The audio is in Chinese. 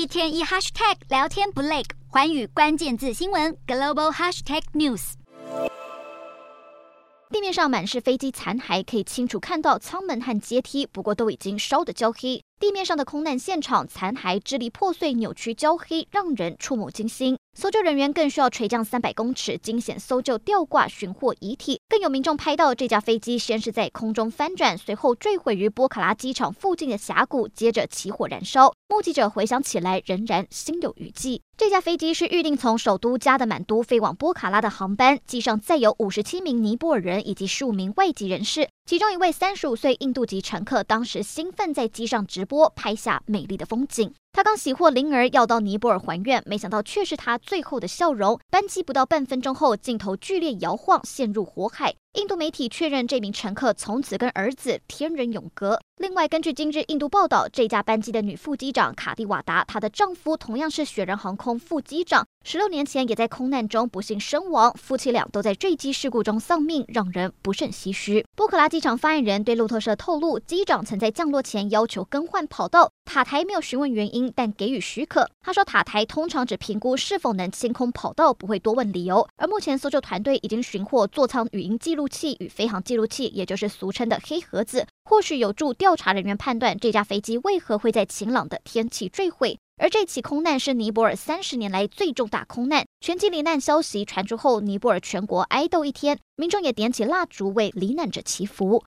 一天一 hashtag 聊天不累，环宇关键字新闻 global hashtag news。地面上满是飞机残骸，可以清楚看到舱门和阶梯，不过都已经烧得焦黑。地面上的空难现场残骸支离破碎、扭曲焦黑，让人触目惊心。搜救人员更需要垂降三百公尺，惊险搜救吊挂寻获遗体。更有民众拍到这架飞机先是在空中翻转，随后坠毁于波卡拉机场附近的峡谷，接着起火燃烧。目击者回想起来，仍然心有余悸。这架飞机是预定从首都加德满都飞往波卡拉的航班，机上载有五十七名尼泊尔人以及十五名外籍人士。其中一位三十五岁印度籍乘客，当时兴奋在机上直播，拍下美丽的风景。他刚喜获灵儿，要到尼泊尔还愿，没想到却是他最后的笑容。班机不到半分钟后，镜头剧烈摇晃，陷入火海。印度媒体确认，这名乘客从此跟儿子天人永隔。另外，根据今日印度报道，这架班机的女副机长卡蒂瓦达，她的丈夫同样是雪人航空副机长，十六年前也在空难中不幸身亡。夫妻俩都在坠机事故中丧命，让人不胜唏嘘。波克拉机场发言人对路透社透露，机长曾在降落前要求更换跑道，塔台没有询问原因，但给予许可。他说，塔台通常只评估是否能清空跑道，不会多问理由。而目前搜救团队已经寻获座舱语音记录。器与飞行记录器，也就是俗称的黑盒子，或许有助调查人员判断这架飞机为何会在晴朗的天气坠毁。而这起空难是尼泊尔三十年来最重大空难，全机罹难消息传出后，尼泊尔全国哀悼一天，民众也点起蜡烛为罹难者祈福。